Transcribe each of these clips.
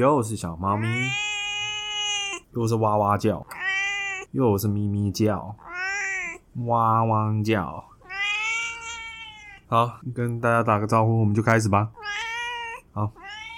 又是小猫咪，又是哇哇叫，又是咪咪叫，哇哇叫。好，跟大家打个招呼，我们就开始吧。好，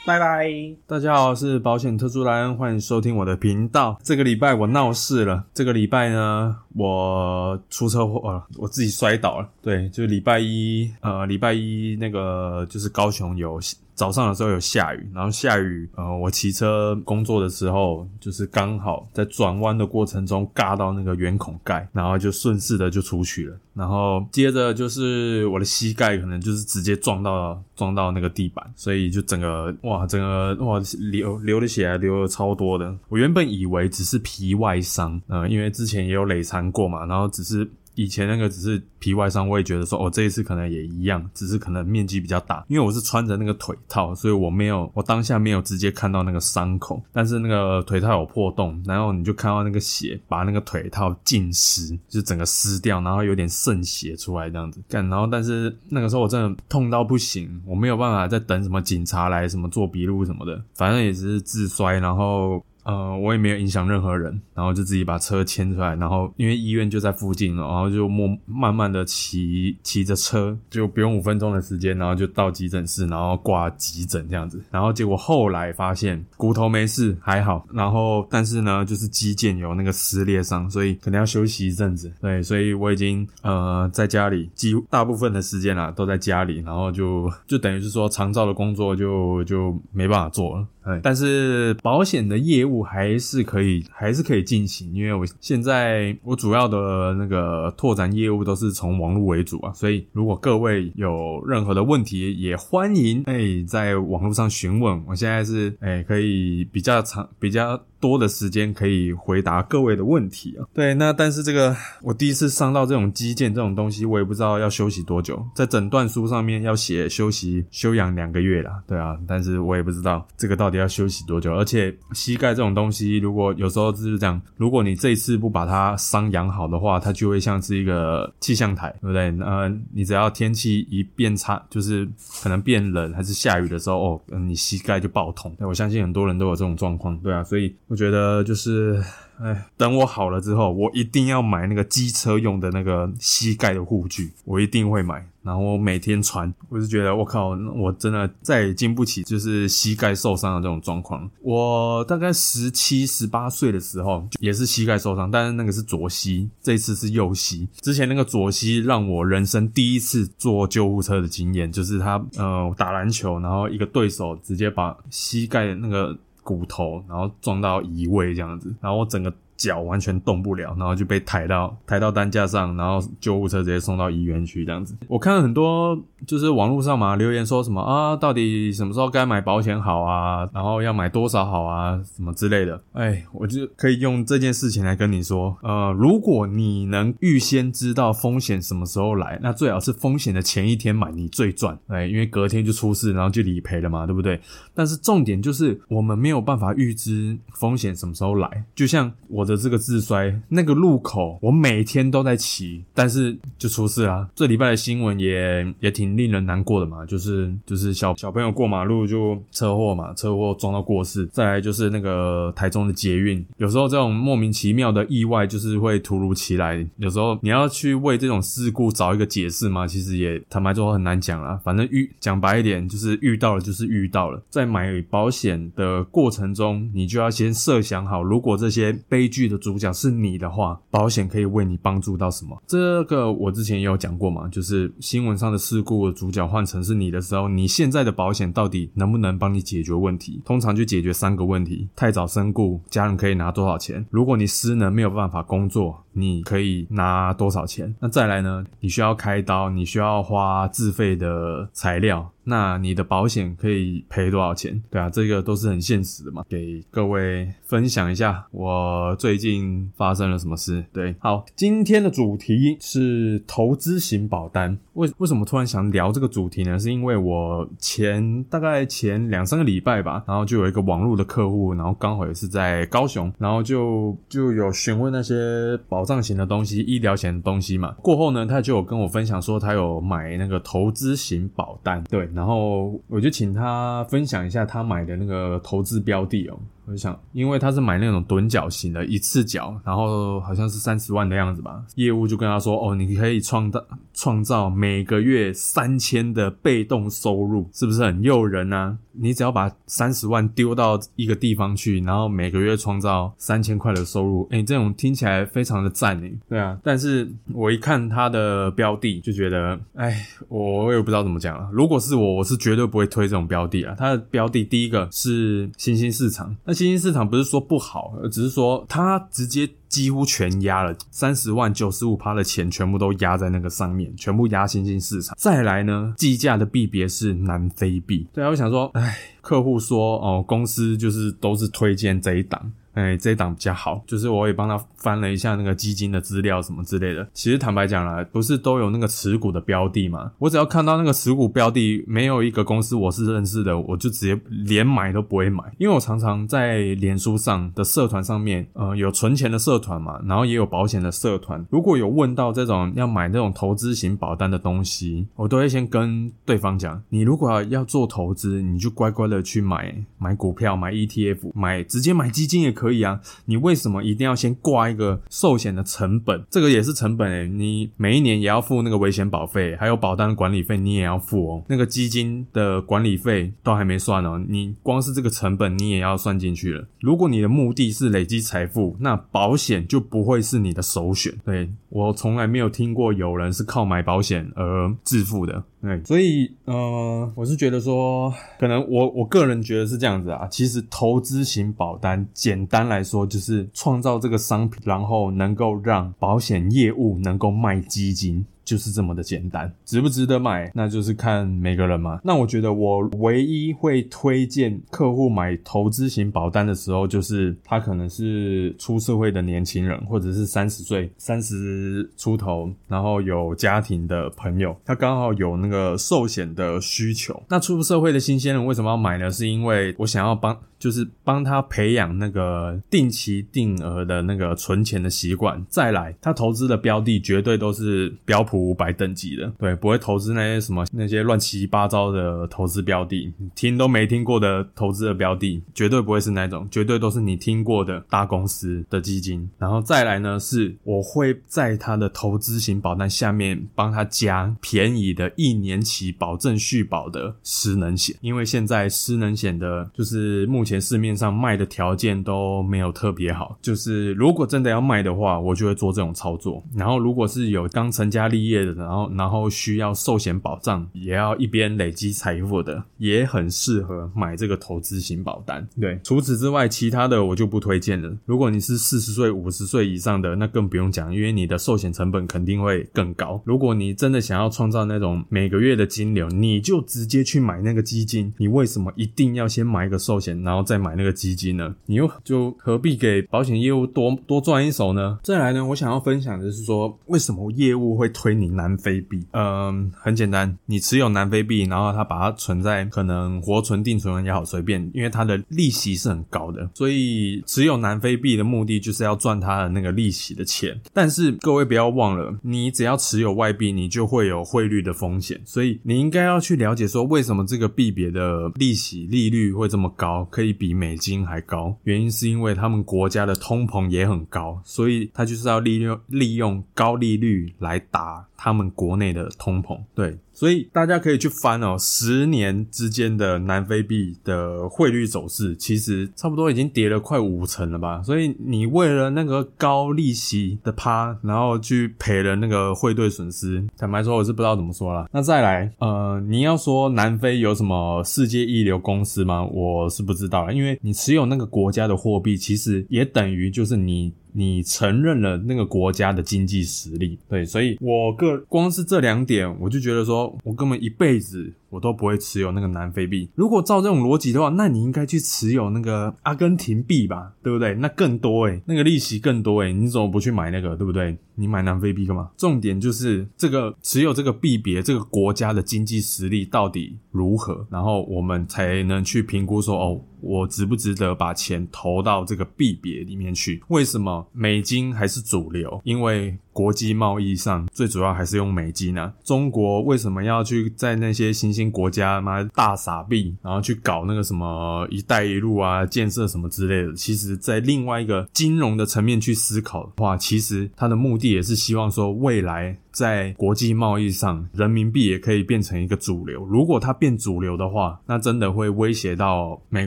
拜拜。大家好，我是保险特助莱恩，欢迎收听我的频道。这个礼拜我闹事了，这个礼拜呢，我出车祸了，我自己摔倒了。对，就礼拜一，呃，礼拜一那个就是高雄有。早上的时候有下雨，然后下雨，呃，我骑车工作的时候，就是刚好在转弯的过程中尬到那个圆孔盖，然后就顺势的就出去了，然后接着就是我的膝盖可能就是直接撞到撞到那个地板，所以就整个哇，整个哇流流的血流的超多的。我原本以为只是皮外伤，呃，因为之前也有累残过嘛，然后只是。以前那个只是皮外伤，我也觉得说，哦，这一次可能也一样，只是可能面积比较大。因为我是穿着那个腿套，所以我没有，我当下没有直接看到那个伤口，但是那个腿套有破洞，然后你就看到那个血把那个腿套浸湿，就整个湿掉，然后有点渗血出来这样子。干，然后但是那个时候我真的痛到不行，我没有办法再等什么警察来什么做笔录什么的，反正也是自摔，然后。呃，我也没有影响任何人，然后就自己把车牵出来，然后因为医院就在附近了，然后就默慢慢的骑骑着车，就不用五分钟的时间，然后就到急诊室，然后挂急诊这样子，然后结果后来发现骨头没事还好，然后但是呢就是肌腱有那个撕裂伤，所以可能要休息一阵子，对，所以我已经呃在家里几乎大部分的时间啦都在家里，然后就就等于是说长照的工作就就没办法做了。但是保险的业务还是可以，还是可以进行，因为我现在我主要的那个拓展业务都是从网络为主啊，所以如果各位有任何的问题，也欢迎哎在网络上询问，我现在是哎可以比较长比较。多的时间可以回答各位的问题啊。对，那但是这个我第一次伤到这种肌腱这种东西，我也不知道要休息多久。在诊断书上面要写休息休养两个月啦，对啊，但是我也不知道这个到底要休息多久。而且膝盖这种东西，如果有时候就是这样，如果你这一次不把它伤养好的话，它就会像是一个气象台，对不对？呃，你只要天气一变差，就是可能变冷还是下雨的时候，哦，你膝盖就爆痛。我相信很多人都有这种状况，对啊，所以。我觉得就是，哎，等我好了之后，我一定要买那个机车用的那个膝盖的护具，我一定会买，然后每天穿。我是觉得，我靠，我真的再也经不起就是膝盖受伤的这种状况。我大概十七、十八岁的时候也是膝盖受伤，但是那个是左膝，这次是右膝。之前那个左膝让我人生第一次坐救护车的经验，就是他呃打篮球，然后一个对手直接把膝盖那个。骨头，然后撞到移位这样子，然后我整个。脚完全动不了，然后就被抬到抬到担架上，然后救护车直接送到医院去这样子。我看很多就是网络上嘛留言说什么啊，到底什么时候该买保险好啊，然后要买多少好啊，什么之类的。哎，我就可以用这件事情来跟你说，呃，如果你能预先知道风险什么时候来，那最好是风险的前一天买，你最赚。哎，因为隔天就出事，然后就理赔了嘛，对不对？但是重点就是我们没有办法预知风险什么时候来，就像我。这个自摔那个路口，我每天都在骑，但是就出事啦。这礼拜的新闻也也挺令人难过的嘛，就是就是小小朋友过马路就车祸嘛，车祸撞到过世。再来就是那个台中的捷运，有时候这种莫名其妙的意外就是会突如其来，有时候你要去为这种事故找一个解释嘛，其实也坦白说很难讲啦。反正遇讲白一点，就是遇到了就是遇到了。在买保险的过程中，你就要先设想好，如果这些悲剧。剧的主角是你的话，保险可以为你帮助到什么？这个我之前也有讲过嘛，就是新闻上的事故主角换成是你的时候，你现在的保险到底能不能帮你解决问题？通常就解决三个问题：太早身故，家人可以拿多少钱？如果你失能没有办法工作，你可以拿多少钱？那再来呢？你需要开刀，你需要花自费的材料。那你的保险可以赔多少钱？对啊，这个都是很现实的嘛。给各位分享一下，我最近发生了什么事。对，好，今天的主题是投资型保单。为为什么突然想聊这个主题呢？是因为我前大概前两三个礼拜吧，然后就有一个网络的客户，然后刚好也是在高雄，然后就就有询问那些保障型的东西、医疗险的东西嘛。过后呢，他就有跟我分享说，他有买那个投资型保单。对。然后我就请他分享一下他买的那个投资标的哦。我就想，因为他是买那种趸缴型的，一次缴，然后好像是三十万的样子吧。业务就跟他说：“哦，你可以创造创造每个月三千的被动收入，是不是很诱人呢？你只要把三十万丢到一个地方去，然后每个月创造三千块的收入，哎，这种听起来非常的赞诶。对啊，但是我一看他的标的，就觉得，哎，我也不知道怎么讲了。如果是我，我是绝对不会推这种标的啊。他的标的第一个是新兴市场。新兴市场不是说不好，只是说它直接几乎全压了三十万九十五趴的钱，全部都压在那个上面，全部压新兴市场。再来呢，计价的币别是南非币。对啊，我想说，哎，客户说哦，公司就是都是推荐这一档。哎，这一档比较好，就是我也帮他翻了一下那个基金的资料什么之类的。其实坦白讲啦，不是都有那个持股的标的嘛？我只要看到那个持股标的没有一个公司我是认识的，我就直接连买都不会买。因为我常常在脸书上的社团上面，呃，有存钱的社团嘛，然后也有保险的社团。如果有问到这种要买那种投资型保单的东西，我都会先跟对方讲：你如果要做投资，你就乖乖的去买买股票、买 ETF、买直接买基金也可以。可以啊，你为什么一定要先挂一个寿险的成本？这个也是成本诶，你每一年也要付那个危险保费，还有保单管理费，你也要付哦。那个基金的管理费都还没算哦，你光是这个成本你也要算进去了。如果你的目的是累积财富，那保险就不会是你的首选。对我从来没有听过有人是靠买保险而致富的。对，所以呃，我是觉得说，可能我我个人觉得是这样子啊。其实投资型保单，简单来说就是创造这个商品，然后能够让保险业务能够卖基金。就是这么的简单，值不值得买，那就是看每个人嘛。那我觉得我唯一会推荐客户买投资型保单的时候，就是他可能是出社会的年轻人，或者是三十岁、三十出头，然后有家庭的朋友，他刚好有那个寿险的需求。那出社会的新鲜人为什么要买呢？是因为我想要帮。就是帮他培养那个定期定额的那个存钱的习惯，再来他投资的标的绝对都是标普五百等级的，对，不会投资那些什么那些乱七八糟的投资标的，听都没听过的投资的标的，绝对不会是那种，绝对都是你听过的大公司的基金。然后再来呢，是我会在他的投资型保单下面帮他加便宜的一年期保证续保的失能险，因为现在失能险的就是目前。前市面上卖的条件都没有特别好，就是如果真的要卖的话，我就会做这种操作。然后如果是有刚成家立业的，然后然后需要寿险保障，也要一边累积财富的，也很适合买这个投资型保单。对，除此之外，其他的我就不推荐了。如果你是四十岁、五十岁以上的，那更不用讲，因为你的寿险成本肯定会更高。如果你真的想要创造那种每个月的金流，你就直接去买那个基金。你为什么一定要先买一个寿险，然后？再买那个基金呢？你又就何必给保险业务多多赚一手呢？再来呢，我想要分享的是说，为什么业务会推你南非币？嗯，很简单，你持有南非币，然后他把它存在可能活存、定存也好，随便，因为它的利息是很高的，所以持有南非币的目的就是要赚它的那个利息的钱。但是各位不要忘了，你只要持有外币，你就会有汇率的风险，所以你应该要去了解说，为什么这个币别的利息利率会这么高，可以。比美金还高，原因是因为他们国家的通膨也很高，所以他就是要利用利用高利率来打他们国内的通膨。对。所以大家可以去翻哦，十年之间的南非币的汇率走势，其实差不多已经跌了快五成了吧。所以你为了那个高利息的趴，然后去赔了那个汇兑损失，坦白说我是不知道怎么说了。那再来，呃，你要说南非有什么世界一流公司吗？我是不知道，因为你持有那个国家的货币，其实也等于就是你。你承认了那个国家的经济实力，对，所以我个光是这两点，我就觉得说，我根本一辈子。我都不会持有那个南非币。如果照这种逻辑的话，那你应该去持有那个阿根廷币吧，对不对？那更多诶，那个利息更多诶，你怎么不去买那个，对不对？你买南非币干嘛？重点就是这个持有这个币别，这个国家的经济实力到底如何，然后我们才能去评估说，哦，我值不值得把钱投到这个币别里面去？为什么美金还是主流？因为国际贸易上，最主要还是用美金啊。中国为什么要去在那些新兴国家妈大傻币，然后去搞那个什么“一带一路”啊，建设什么之类的？其实，在另外一个金融的层面去思考的话，其实它的目的也是希望说，未来在国际贸易上，人民币也可以变成一个主流。如果它变主流的话，那真的会威胁到美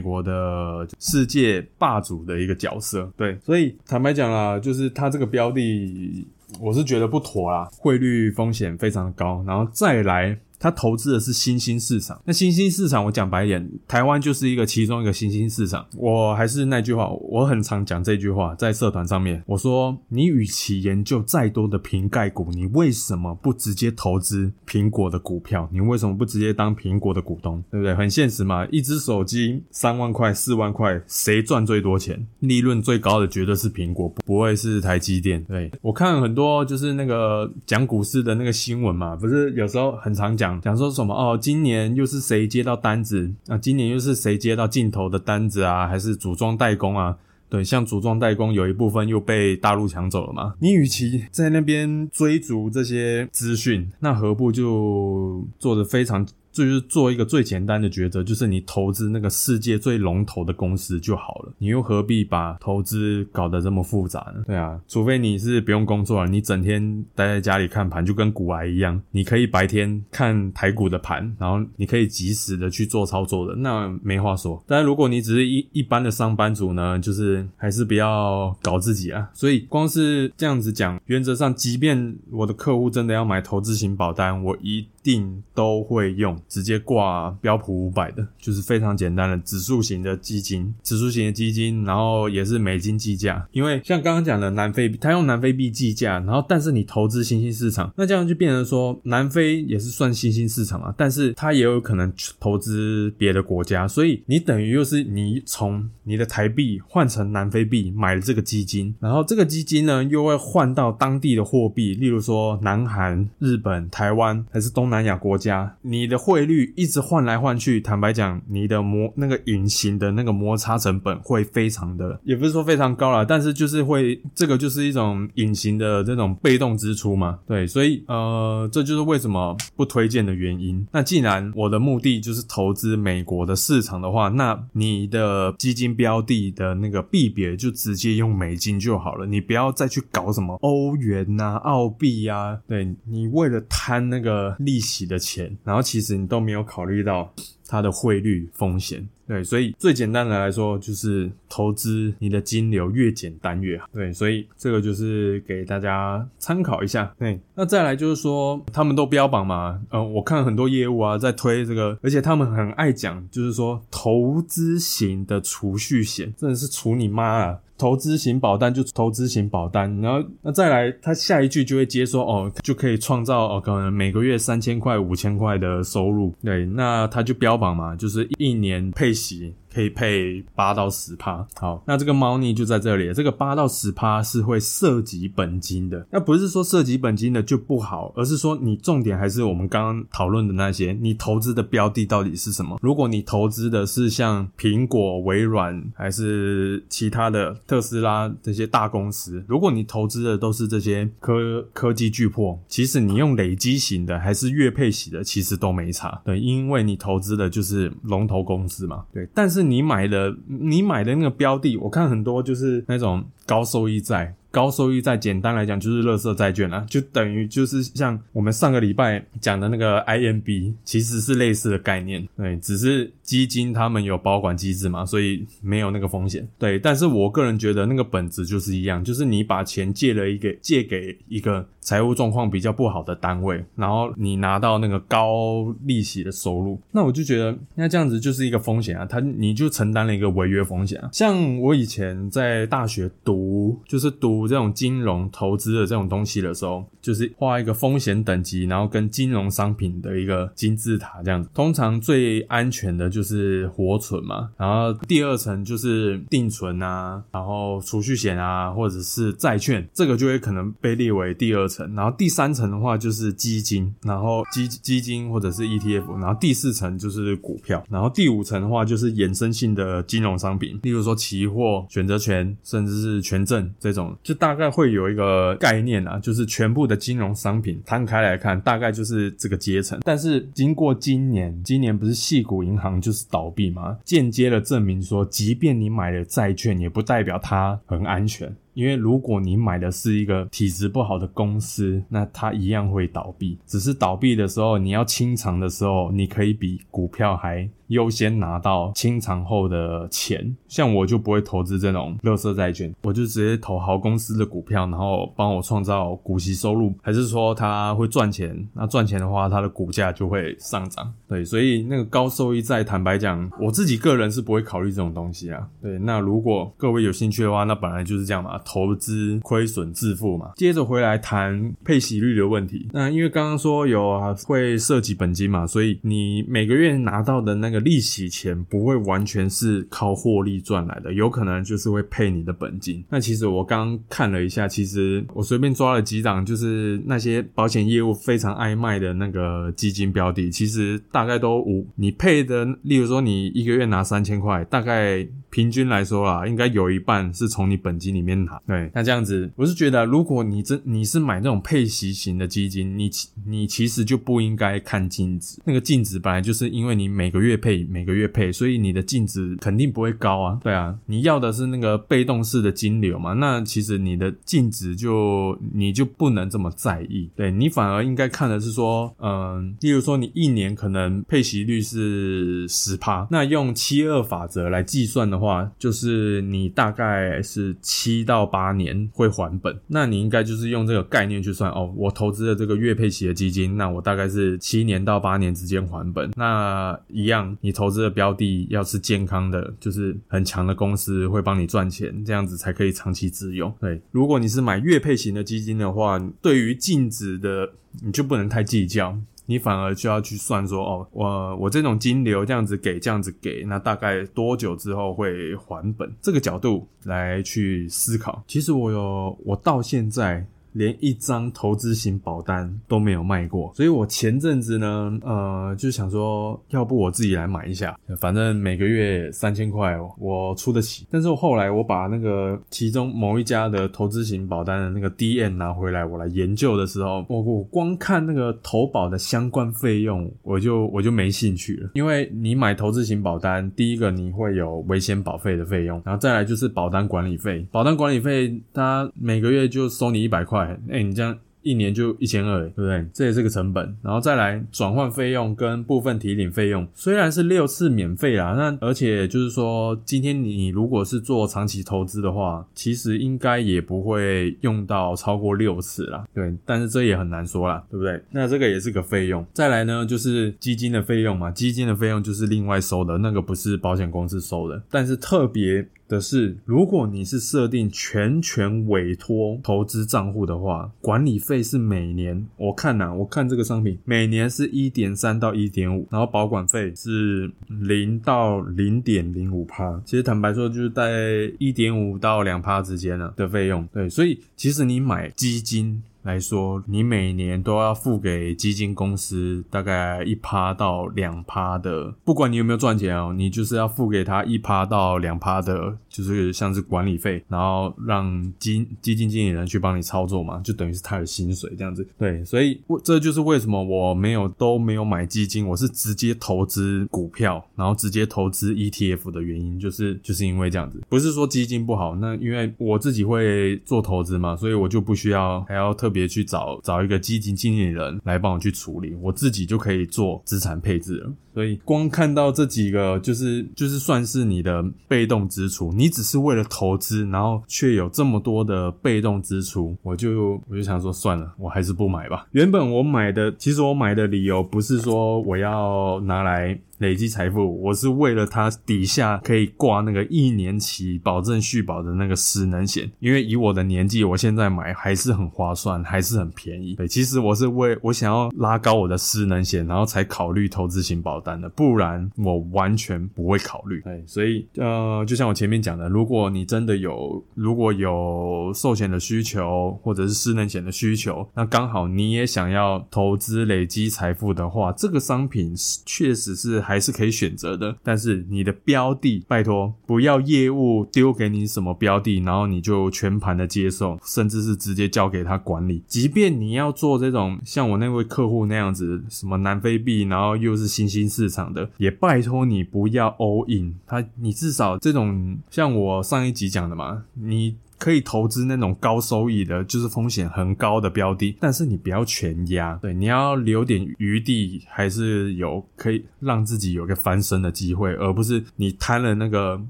国的世界霸主的一个角色。对，所以坦白讲啦，就是它这个标的。我是觉得不妥啦，汇率风险非常高，然后再来。他投资的是新兴市场，那新兴市场我讲白一点，台湾就是一个其中一个新兴市场。我还是那句话，我很常讲这句话，在社团上面，我说你与其研究再多的瓶盖股，你为什么不直接投资苹果的股票？你为什么不直接当苹果的股东？对不对？很现实嘛，一只手机三万块、四万块，谁赚最多钱？利润最高的绝对是苹果，不会是台积电。对我看很多就是那个讲股市的那个新闻嘛，不是有时候很常讲讲。讲说什么哦？今年又是谁接到单子啊？今年又是谁接到镜头的单子啊？还是组装代工啊？对，像组装代工有一部分又被大陆抢走了嘛？你与其在那边追逐这些资讯，那何不就做的非常？就是做一个最简单的抉择，就是你投资那个世界最龙头的公司就好了。你又何必把投资搞得这么复杂呢？对啊，除非你是不用工作了，你整天待在家里看盘，就跟股癌一样。你可以白天看台股的盘，然后你可以及时的去做操作的，那没话说。但如果你只是一一般的上班族呢，就是还是不要搞自己啊。所以光是这样子讲，原则上，即便我的客户真的要买投资型保单，我一定都会用。直接挂标普五百的，就是非常简单的指数型的基金，指数型的基金，然后也是美金计价。因为像刚刚讲的南非币，它用南非币计价，然后但是你投资新兴市场，那这样就变成说南非也是算新兴市场啊，但是它也有可能投资别的国家，所以你等于又是你从你的台币换成南非币买了这个基金，然后这个基金呢又会换到当地的货币，例如说南韩、日本、台湾还是东南南亚国家，你的。汇率一直换来换去，坦白讲，你的摩那个隐形的那个摩擦成本会非常的，也不是说非常高了，但是就是会，这个就是一种隐形的这种被动支出嘛。对，所以呃，这就是为什么不推荐的原因。那既然我的目的就是投资美国的市场的话，那你的基金标的的那个币别就直接用美金就好了，你不要再去搞什么欧元呐、澳币呀。对你为了贪那个利息的钱，然后其实你。都没有考虑到它的汇率风险，对，所以最简单的来说就是投资你的金流越简单越好，对，所以这个就是给大家参考一下，对，那再来就是说他们都标榜嘛，嗯，我看很多业务啊在推这个，而且他们很爱讲，就是说投资型的储蓄险，真的是储你妈啊！投资型保单就投资型保单，然后那再来，他下一句就会接说哦，就可以创造哦，可能每个月三千块、五千块的收入。对，那他就标榜嘛，就是一年配息。可以配八到十趴，好，那这个猫腻就在这里。这个八到十趴是会涉及本金的，那不是说涉及本金的就不好，而是说你重点还是我们刚刚讨论的那些，你投资的标的到底是什么？如果你投资的是像苹果、微软还是其他的特斯拉这些大公司，如果你投资的都是这些科科技巨破，其实你用累积型的还是月配型的，其实都没差。对，因为你投资的就是龙头公司嘛。对，但是。你买的，你买的那个标的，我看很多就是那种高收益债。高收益债，简单来讲就是乐色债券啊，就等于就是像我们上个礼拜讲的那个 IMB，其实是类似的概念，对，只是基金他们有保管机制嘛，所以没有那个风险，对。但是我个人觉得那个本质就是一样，就是你把钱借了一个借给一个财务状况比较不好的单位，然后你拿到那个高利息的收入，那我就觉得那这样子就是一个风险啊，他你就承担了一个违约风险啊。像我以前在大学读，就是读。这种金融投资的这种东西的时候，就是画一个风险等级，然后跟金融商品的一个金字塔这样子。通常最安全的就是活存嘛，然后第二层就是定存啊，然后储蓄险啊，或者是债券，这个就会可能被列为第二层。然后第三层的话就是基金，然后基基金或者是 ETF，然后第四层就是股票，然后第五层的话就是衍生性的金融商品，例如说期货、选择权，甚至是权证这种就。大概会有一个概念啊，就是全部的金融商品摊开来看，大概就是这个阶层。但是经过今年，今年不是系股银行就是倒闭吗？间接的证明说，即便你买了债券，也不代表它很安全。因为如果你买的是一个体质不好的公司，那它一样会倒闭。只是倒闭的时候，你要清偿的时候，你可以比股票还优先拿到清偿后的钱。像我就不会投资这种垃圾债券，我就直接投好公司的股票，然后帮我创造股息收入，还是说它会赚钱？那赚钱的话，它的股价就会上涨。对，所以那个高收益债，坦白讲，我自己个人是不会考虑这种东西啊。对，那如果各位有兴趣的话，那本来就是这样嘛。投资亏损自负嘛，接着回来谈配息率的问题。那因为刚刚说有啊会涉及本金嘛，所以你每个月拿到的那个利息钱不会完全是靠获利赚来的，有可能就是会配你的本金。那其实我刚看了一下，其实我随便抓了几档，就是那些保险业务非常爱卖的那个基金标的，其实大概都五，你配的，例如说你一个月拿三千块，大概平均来说啦，应该有一半是从你本金里面拿。对，那这样子，我是觉得，如果你真你是买那种配息型的基金，你你其实就不应该看净值。那个净值本来就是因为你每个月配，每个月配，所以你的净值肯定不会高啊。对啊，你要的是那个被动式的金流嘛，那其实你的净值就你就不能这么在意。对你反而应该看的是说，嗯，例如说你一年可能配息率是十趴，那用七二法则来计算的话，话就是你大概是七到。八年会还本，那你应该就是用这个概念去算哦。我投资的这个月配息的基金，那我大概是七年到八年之间还本。那一样，你投资的标的要是健康的，就是很强的公司会帮你赚钱，这样子才可以长期自用。对，如果你是买月配型的基金的话，对于净值的你就不能太计较。你反而就要去算说，哦，我我这种金流这样子给，这样子给，那大概多久之后会还本？这个角度来去思考。其实我有，我到现在。连一张投资型保单都没有卖过，所以我前阵子呢，呃，就想说，要不我自己来买一下，反正每个月三千块，我出得起。但是后来我把那个其中某一家的投资型保单的那个 D N 拿回来，我来研究的时候，我我光看那个投保的相关费用，我就我就没兴趣了。因为你买投资型保单，第一个你会有危险保费的费用，然后再来就是保单管理费，保单管理费它每个月就收你一百块。哎，你这样。一年就一千二，对不对？这也是个成本，然后再来转换费用跟部分提领费用，虽然是六次免费啦，那而且就是说，今天你如果是做长期投资的话，其实应该也不会用到超过六次啦，对。但是这也很难说啦，对不对？那这个也是个费用。再来呢，就是基金的费用嘛，基金的费用就是另外收的，那个不是保险公司收的。但是特别的是，如果你是设定全权委托投资账户的话，管理费。是每年我看呐，我看这个商品每年是一点三到一点五，然后保管费是零到零点零五趴。其实坦白说，就是在一点五到两趴之间呢的费用。对，所以其实你买基金。来说，你每年都要付给基金公司大概一趴到两趴的，不管你有没有赚钱哦，你就是要付给他一趴到两趴的，就是像是管理费，然后让基基金经理人去帮你操作嘛，就等于是他的薪水这样子。对，所以这就是为什么我没有都没有买基金，我是直接投资股票，然后直接投资 ETF 的原因，就是就是因为这样子，不是说基金不好，那因为我自己会做投资嘛，所以我就不需要还要特别。别去找找一个基金经理人来帮我去处理，我自己就可以做资产配置了。所以光看到这几个，就是就是算是你的被动支出，你只是为了投资，然后却有这么多的被动支出，我就我就想说算了，我还是不买吧。原本我买的，其实我买的理由不是说我要拿来。累积财富，我是为了它底下可以挂那个一年期保证续保的那个失能险，因为以我的年纪，我现在买还是很划算，还是很便宜。对，其实我是为我想要拉高我的失能险，然后才考虑投资型保单的，不然我完全不会考虑。对，所以呃，就像我前面讲的，如果你真的有如果有寿险的需求，或者是失能险的需求，那刚好你也想要投资累积财富的话，这个商品确实是。还是可以选择的。但是你的标的，拜托不要业务丢给你什么标的，然后你就全盘的接受，甚至是直接交给他管理。即便你要做这种像我那位客户那样子，什么南非币，然后又是新兴市场的，也拜托你不要 all in。他你至少这种像我上一集讲的嘛，你。可以投资那种高收益的，就是风险很高的标的，但是你不要全压，对，你要留点余地，还是有可以让自己有个翻身的机会，而不是你贪了那个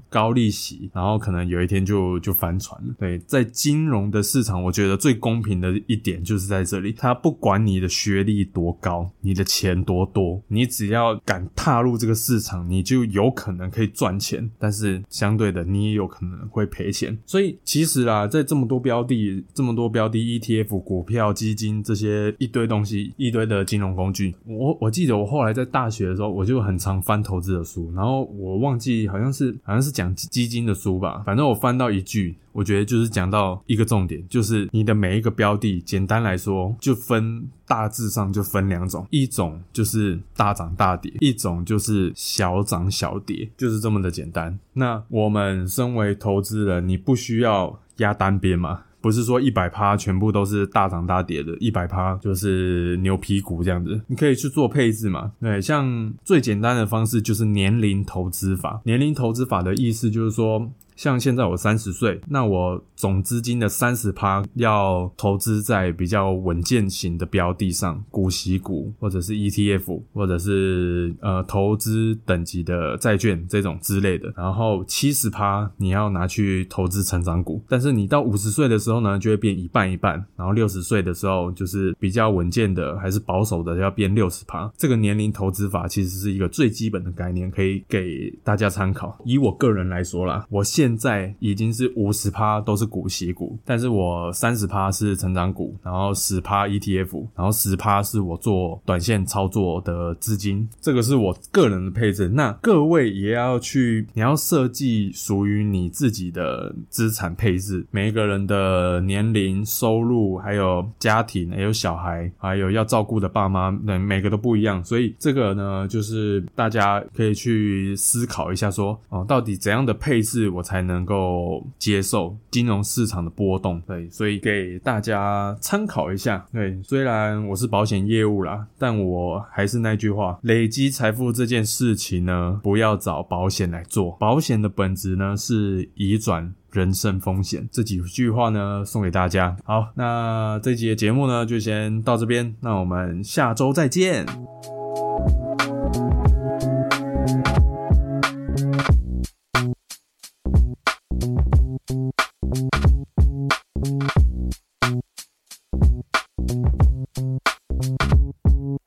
高利息，然后可能有一天就就翻船了。对，在金融的市场，我觉得最公平的一点就是在这里，他不管你的学历多高，你的钱多多，你只要敢踏入这个市场，你就有可能可以赚钱，但是相对的，你也有可能会赔钱。所以其实。是啦，在这么多标的、这么多标的 ETF、股票、基金这些一堆东西、一堆的金融工具，我我记得我后来在大学的时候，我就很常翻投资的书，然后我忘记好像是好像是讲基金的书吧，反正我翻到一句。我觉得就是讲到一个重点，就是你的每一个标的，简单来说就分大致上就分两种，一种就是大涨大跌，一种就是小涨小跌，就是这么的简单。那我们身为投资人，你不需要压单边嘛？不是说一百趴全部都是大涨大跌的，一百趴就是牛皮股这样子，你可以去做配置嘛？对，像最简单的方式就是年龄投资法。年龄投资法的意思就是说。像现在我三十岁，那我总资金的三十趴要投资在比较稳健型的标的上，股息股或者是 ETF，或者是呃投资等级的债券这种之类的。然后七十趴你要拿去投资成长股，但是你到五十岁的时候呢，就会变一半一半。然后六十岁的时候就是比较稳健的，还是保守的要变六十趴。这个年龄投资法其实是一个最基本的概念，可以给大家参考。以我个人来说啦，我现现在已经是五十趴都是股息股，但是我三十趴是成长股，然后十趴 ETF，然后十趴是我做短线操作的资金，这个是我个人的配置。那各位也要去，你要设计属于你自己的资产配置。每一个人的年龄、收入，还有家庭，还有小孩，还有要照顾的爸妈，每每个都不一样，所以这个呢，就是大家可以去思考一下，说哦，到底怎样的配置我才。才能够接受金融市场的波动，对，所以给大家参考一下。对，虽然我是保险业务啦，但我还是那句话，累积财富这件事情呢，不要找保险来做。保险的本质呢是移转人身风险。这几句话呢送给大家。好，那这集的节目呢就先到这边，那我们下周再见。